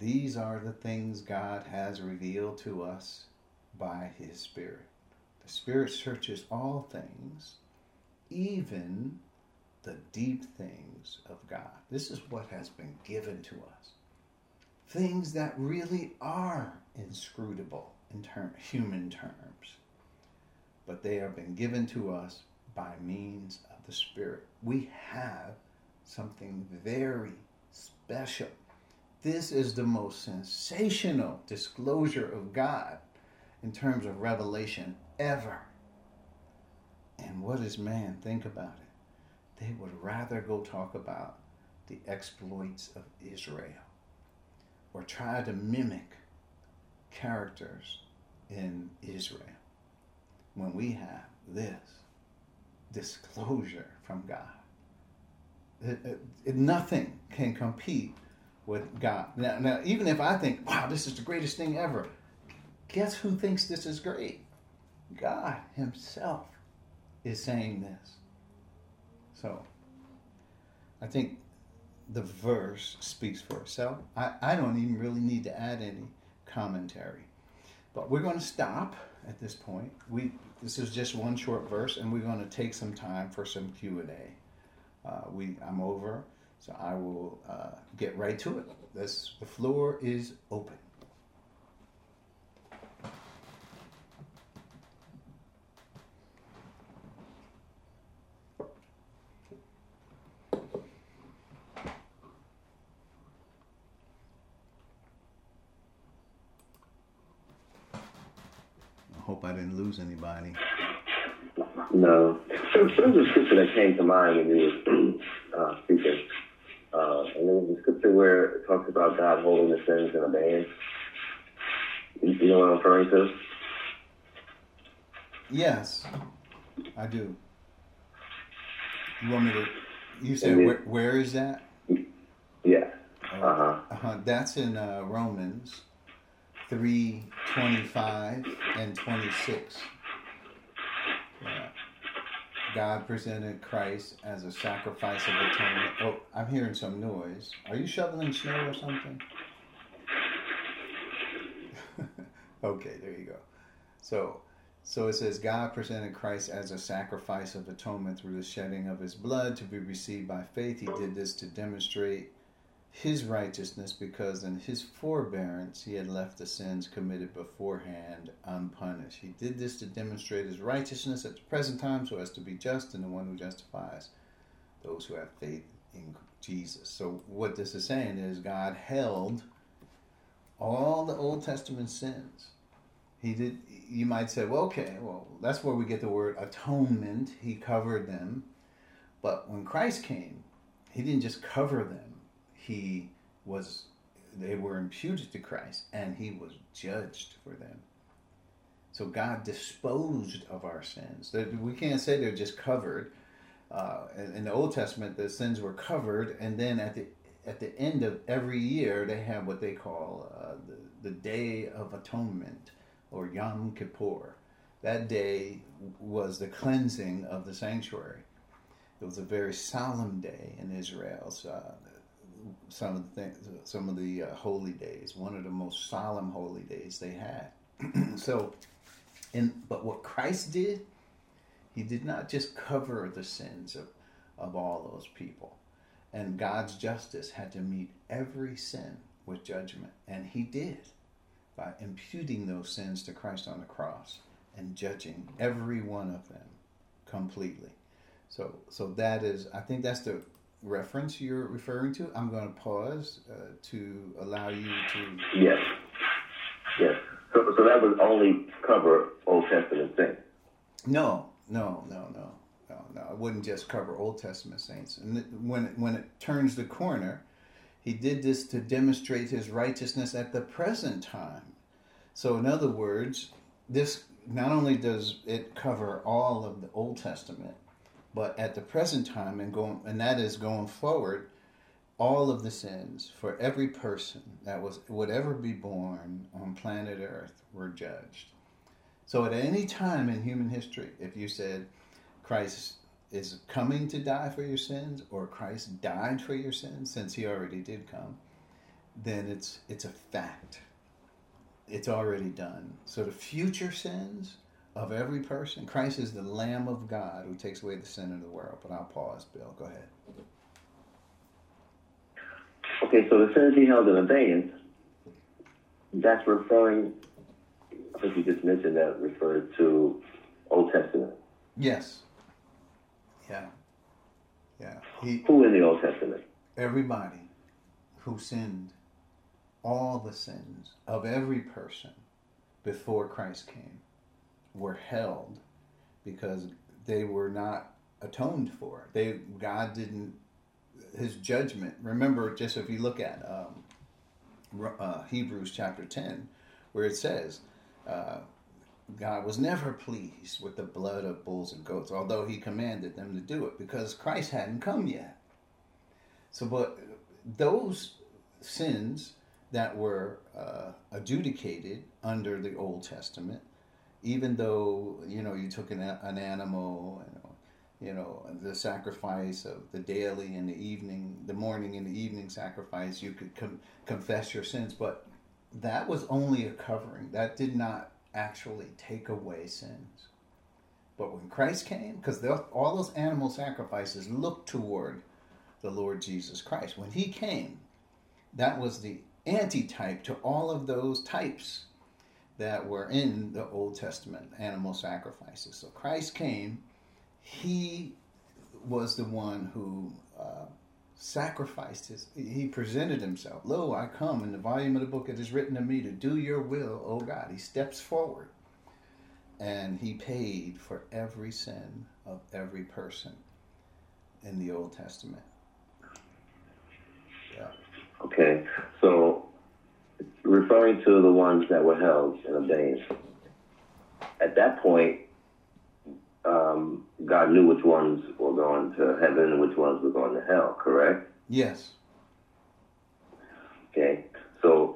These are the things God has revealed to us by His Spirit. The Spirit searches all things, even the deep things of God. This is what has been given to us. Things that really are inscrutable in term, human terms, but they have been given to us by means of the Spirit. We have something very special this is the most sensational disclosure of God in terms of revelation ever. And what does man think about it? They would rather go talk about the exploits of Israel or try to mimic characters in Israel when we have this disclosure from God. It, it, it, nothing can compete with God. Now, now, even if I think, wow, this is the greatest thing ever, guess who thinks this is great? God Himself is saying this. So, I think the verse speaks for itself. I, I don't even really need to add any commentary. But we're going to stop at this point. We this is just one short verse, and we're going to take some time for some Q and A. Uh, we I'm over so I will uh, get right to it. This, the floor is open. Hope I didn't lose anybody. No. So, so there's a scripture that came to mind when you were uh, speaking. Uh, and there was a scripture where it talks about God holding the sins in abeyance. You you know what I'm referring to? Yes, I do. You want me to? You said where, where is that? Yeah. Uh-huh. Uh-huh. That's in uh, Romans three twenty-five and twenty-six. Yeah. God presented Christ as a sacrifice of atonement. Oh, I'm hearing some noise. Are you shoveling snow or something? okay, there you go. So, so it says God presented Christ as a sacrifice of atonement through the shedding of His blood to be received by faith. He did this to demonstrate His righteousness, because in His forbearance He had left the sins committed beforehand unpunished. He did this to demonstrate His righteousness at the present time, so as to be just and the one who justifies those who have faith in Jesus. So, what this is saying is God held all the Old Testament sins. He did. You might say, well, okay, well, that's where we get the word atonement. He covered them, but when Christ came, he didn't just cover them. He was. They were imputed to Christ, and he was judged for them. So God disposed of our sins. We can't say they're just covered. Uh, in the Old Testament, the sins were covered, and then at the at the end of every year, they have what they call uh, the, the Day of Atonement, or Yom Kippur. That day was the cleansing of the sanctuary. It was a very solemn day in Israel's uh, some of the things, some of the uh, holy days. One of the most solemn holy days they had. so, in but what Christ did, he did not just cover the sins of of all those people, and God's justice had to meet every sin with judgment, and He did by imputing those sins to Christ on the cross and judging every one of them completely. So, so that is, I think that's the reference you're referring to. I'm going to pause uh, to allow you to. Yes. Yes. So, so that would only cover Old Testament saints. No, no, no, no, no, no. I wouldn't just cover Old Testament saints. And when it, when it turns the corner, he did this to demonstrate his righteousness at the present time. So, in other words, this not only does it cover all of the Old Testament, but at the present time and going and that is going forward, all of the sins for every person that was would ever be born on planet Earth were judged. So at any time in human history, if you said Christ is coming to die for your sins or Christ died for your sins since he already did come, then it's it's a fact. It's already done. So the future sins of every person, Christ is the Lamb of God who takes away the sin of the world. But I'll pause, Bill. Go ahead. Okay, so the sins he held in abeyance, that's referring, I think you just mentioned that referred to Old Testament. Yes. Yeah. Yeah. He Who in the Old Testament? everybody who sinned, all the sins of every person before Christ came were held because they were not atoned for. They God didn't his judgment. Remember, just if you look at um, uh, Hebrews chapter ten, where it says. Uh, God was never pleased with the blood of bulls and goats, although He commanded them to do it because Christ hadn't come yet. So, but those sins that were uh, adjudicated under the Old Testament, even though you know you took an, an animal, know, you know the sacrifice of the daily and the evening, the morning and the evening sacrifice, you could com- confess your sins, but that was only a covering. That did not actually take away sins. But when Christ came, because all those animal sacrifices looked toward the Lord Jesus Christ. When he came, that was the antitype to all of those types that were in the Old Testament animal sacrifices. So Christ came, he was the one who uh, sacrificed his, he presented himself. Lo, I come in the volume of the book it is written to me to do your will, O God. He steps forward and he paid for every sin of every person in the Old Testament. Yeah. Okay, so referring to the ones that were held in abeyance, at that point, um, God knew which ones were going to heaven and which ones were going to hell, correct? Yes. Okay, so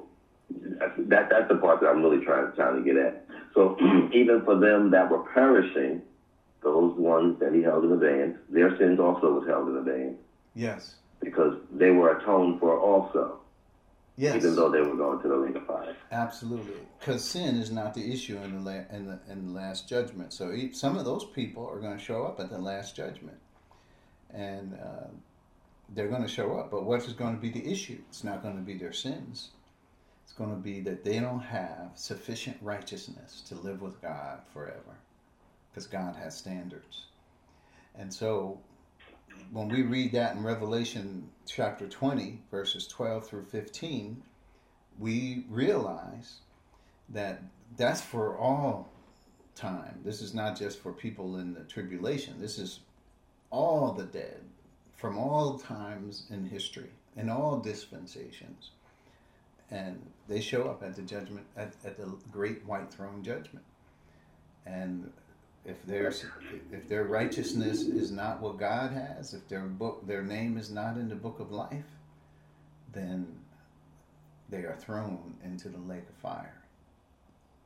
that that's the part that I'm really trying trying to get at. So even for them that were perishing, those ones that he held in abeyance, their sins also was held in abeyance. Yes. Because they were atoned for also. Yes. Even though they were going to the lake of fire. Absolutely, because sin is not the issue in the la- in the in the last judgment. So some of those people are going to show up at the last judgment, and uh, they're going to show up. But what is going to be the issue? It's not going to be their sins. It's going to be that they don't have sufficient righteousness to live with God forever, because God has standards. And so when we read that in Revelation chapter 20, verses 12 through 15, we realize that that's for all time. This is not just for people in the tribulation. This is all the dead from all times in history, in all dispensations. And they show up at the judgment, at, at the great white throne judgment. And if their if their righteousness is not what God has, if their book their name is not in the book of life, then they are thrown into the lake of fire.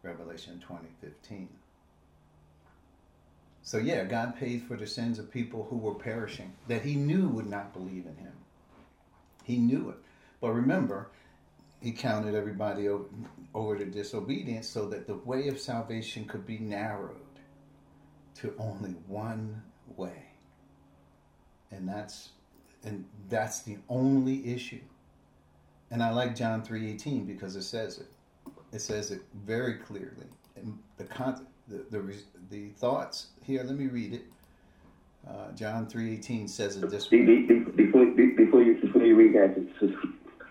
Revelation 20:15. So yeah, God paid for the sins of people who were perishing that he knew would not believe in him. He knew it. But remember, he counted everybody over, over to disobedience so that the way of salvation could be narrowed to only one way. And that's and that's the only issue. And I like John 3:18 because it says it. It says it very clearly. And the con- the, the the thoughts here, let me read it. Uh, John 3:18 says it this way. Before, before you before you read that, just,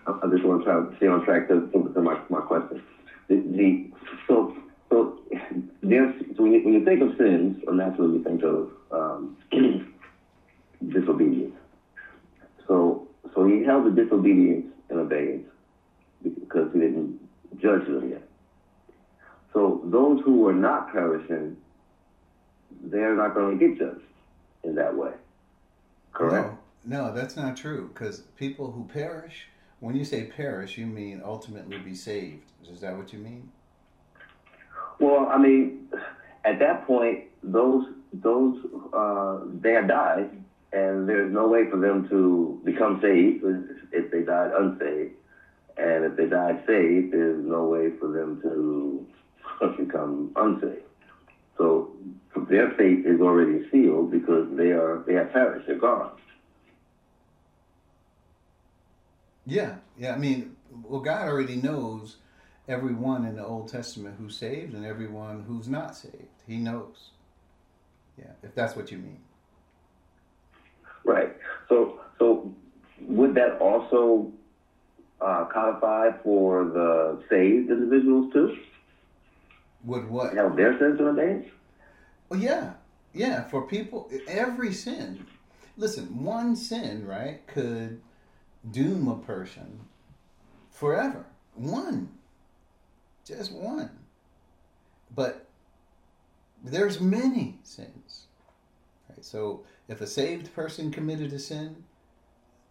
I just want to try to stay on track to, to my, my question. The, the so so there's so when you, when you think of sins, naturally you think of um, disobedience. So so he held the disobedience in abeyance because he didn't judge them yet. So those who were not perishing, they're not going to get judged in that way. Correct? No, no that's not true. Because people who perish, when you say perish, you mean ultimately be saved. Is that what you mean? Well, I mean, at that point, those those uh, they have died, and there's no way for them to become saved if they died unsaved, and if they died saved, there's no way for them to become unsaved. So their fate is already sealed because they are they have perished, they're gone. Yeah, yeah. I mean, well, God already knows everyone in the Old Testament who's saved and everyone who's not saved. He knows. Yeah, if that's what you mean. Right. So, so would that also uh, codify for the saved individuals too? Would what? Have their sins in abeyance? Well, yeah, yeah. For people, every sin. Listen, one sin, right, could doom a person forever. One just one. But there's many sins. Right? So if a saved person committed a sin,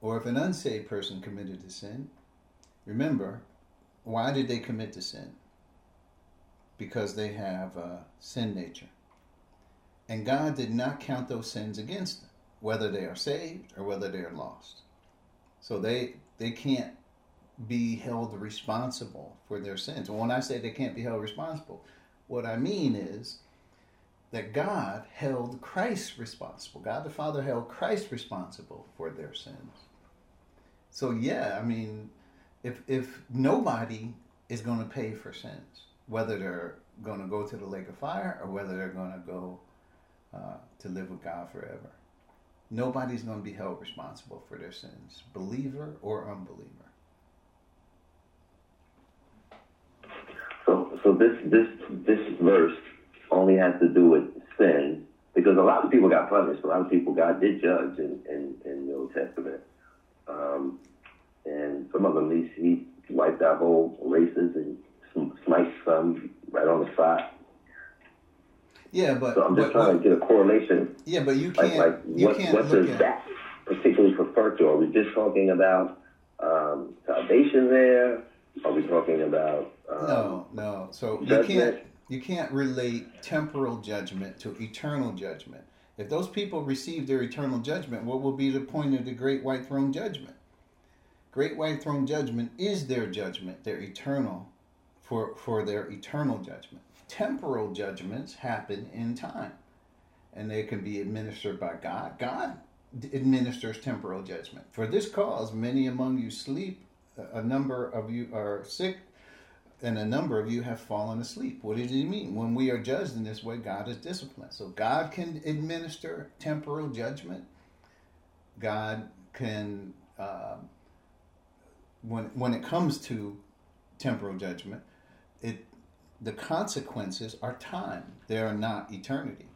or if an unsaved person committed a sin, remember, why did they commit the sin? Because they have a sin nature. And God did not count those sins against them, whether they are saved or whether they are lost. So they they can't be held responsible for their sins. And when I say they can't be held responsible, what I mean is that God held Christ responsible. God the Father held Christ responsible for their sins. So yeah, I mean, if if nobody is going to pay for sins, whether they're going to go to the lake of fire or whether they're going to go uh, to live with God forever, nobody's going to be held responsible for their sins, believer or unbeliever. So, this this this verse only has to do with sin, because a lot of people got punished. A lot of people God did judge in, in, in the Old Testament. Um, and some of them, he, he wiped out whole races and smite some right on the spot. Yeah, but so I'm just but, trying to get a correlation. Yeah, but you can't. Like, like you what, can't what look does at, that particularly refer to? Are we just talking about um, salvation there? Are we talking about um, no, no. So you can't you can't relate temporal judgment to eternal judgment. If those people receive their eternal judgment, what will be the point of the great white throne judgment? Great white throne judgment is their judgment, their eternal for for their eternal judgment. Temporal judgments happen in time, and they can be administered by God. God administers temporal judgment. For this cause, many among you sleep, a number of you are sick, and a number of you have fallen asleep. What does he mean? When we are judged in this way, God is disciplined. So God can administer temporal judgment. God can, uh, when when it comes to temporal judgment, it the consequences are time. They are not eternity.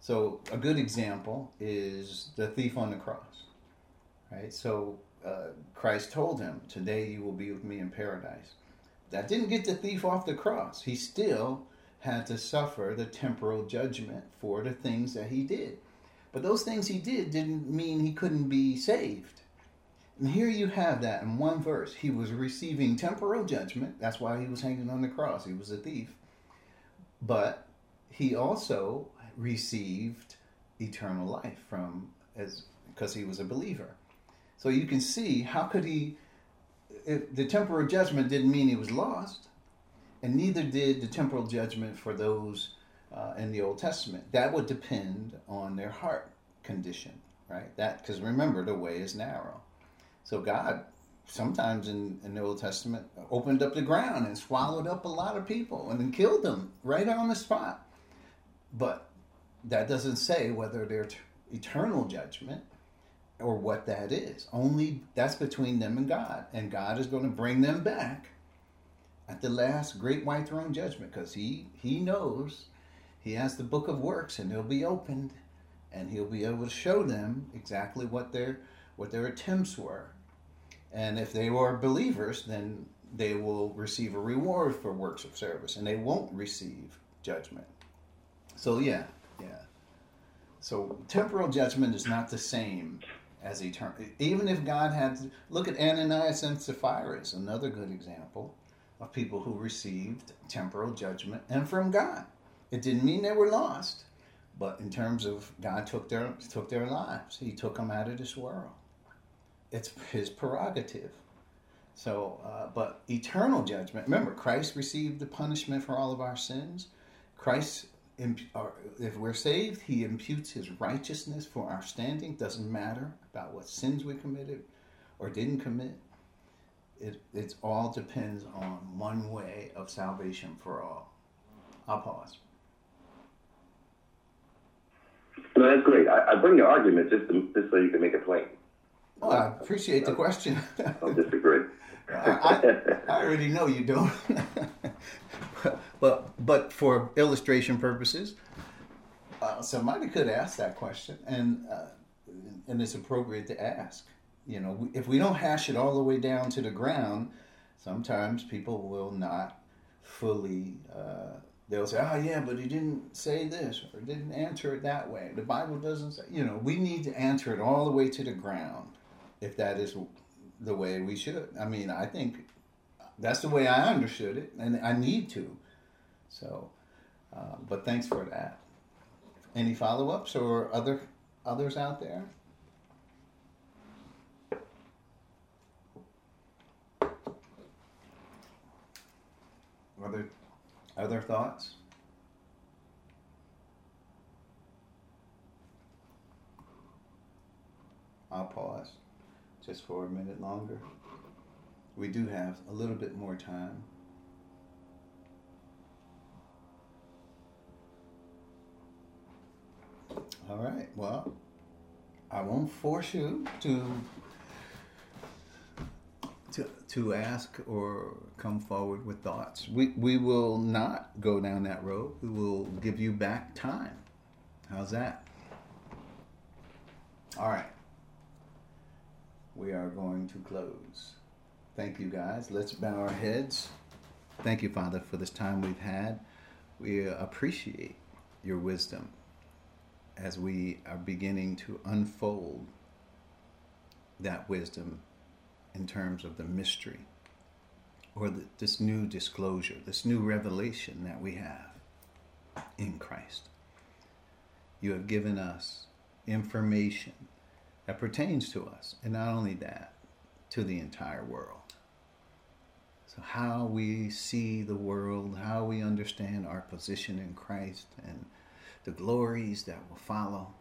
So a good example is the thief on the cross, right? So uh, Christ told him, "Today you will be with me in paradise." That didn't get the thief off the cross. He still had to suffer the temporal judgment for the things that he did. But those things he did didn't mean he couldn't be saved. And here you have that in one verse. He was receiving temporal judgment. That's why he was hanging on the cross. He was a thief. But he also received eternal life from as because he was a believer. So you can see how could he the temporal judgment didn't mean he was lost, and neither did the temporal judgment for those uh, in the Old Testament. That would depend on their heart condition, right? That because remember the way is narrow. So God sometimes in, in the Old Testament opened up the ground and swallowed up a lot of people and then killed them right on the spot. But that doesn't say whether they're t- eternal judgment or what that is. Only that's between them and God. And God is going to bring them back at the last great white throne judgment because he he knows he has the book of works and it'll be opened and he'll be able to show them exactly what their what their attempts were. And if they were believers, then they will receive a reward for works of service and they won't receive judgment. So yeah, yeah. So temporal judgment is not the same as eternal. Even if God had look at Ananias and Sapphira is another good example of people who received temporal judgment and from God. It didn't mean they were lost, but in terms of God took their took their lives, He took them out of this world. It's His prerogative. So, uh, but eternal judgment. Remember, Christ received the punishment for all of our sins. Christ if we're saved, he imputes his righteousness for our standing. Doesn't matter about what sins we committed or didn't commit. It it all depends on one way of salvation for all. I'll pause. No, that's great. I, I bring your argument just to, just so you can make it plain. Well, I appreciate the question. I'll disagree. I, I, already know you don't. but but for illustration purposes, uh, somebody could ask that question, and uh, and it's appropriate to ask. You know, if we don't hash it all the way down to the ground, sometimes people will not fully. Uh, they'll say, "Oh yeah, but he didn't say this or didn't answer it that way." The Bible doesn't say. You know, we need to answer it all the way to the ground, if that is the way we should. I mean, I think that's the way I understood it, and I need to. So, uh, but thanks for that. Any follow ups or other others out there? Other other thoughts? I'll pause just for a minute longer. We do have a little bit more time. All right. Well, I won't force you to to, to ask or come forward with thoughts. We, we will not go down that road. We will give you back time. How's that? All right. We are going to close. Thank you, guys. Let's bow our heads. Thank you, Father, for this time we've had. We appreciate your wisdom as we are beginning to unfold that wisdom in terms of the mystery or the, this new disclosure, this new revelation that we have in Christ. You have given us information that pertains to us, and not only that, to the entire world. So, how we see the world, how we understand our position in Christ, and the glories that will follow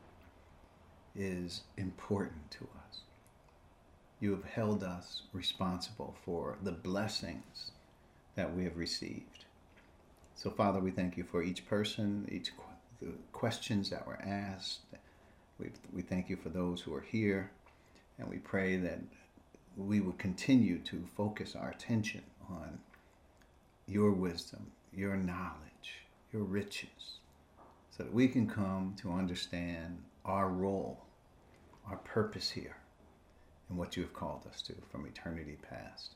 is important to us. You have held us responsible for the blessings that we have received. So, Father, we thank you for each person, each the questions that were asked. We, we thank you for those who are here, and we pray that we will continue to focus our attention on your wisdom, your knowledge, your riches, so that we can come to understand our role, our purpose here, and what you have called us to from eternity past.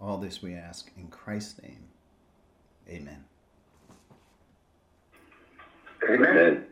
All this we ask in Christ's name. Amen. Amen.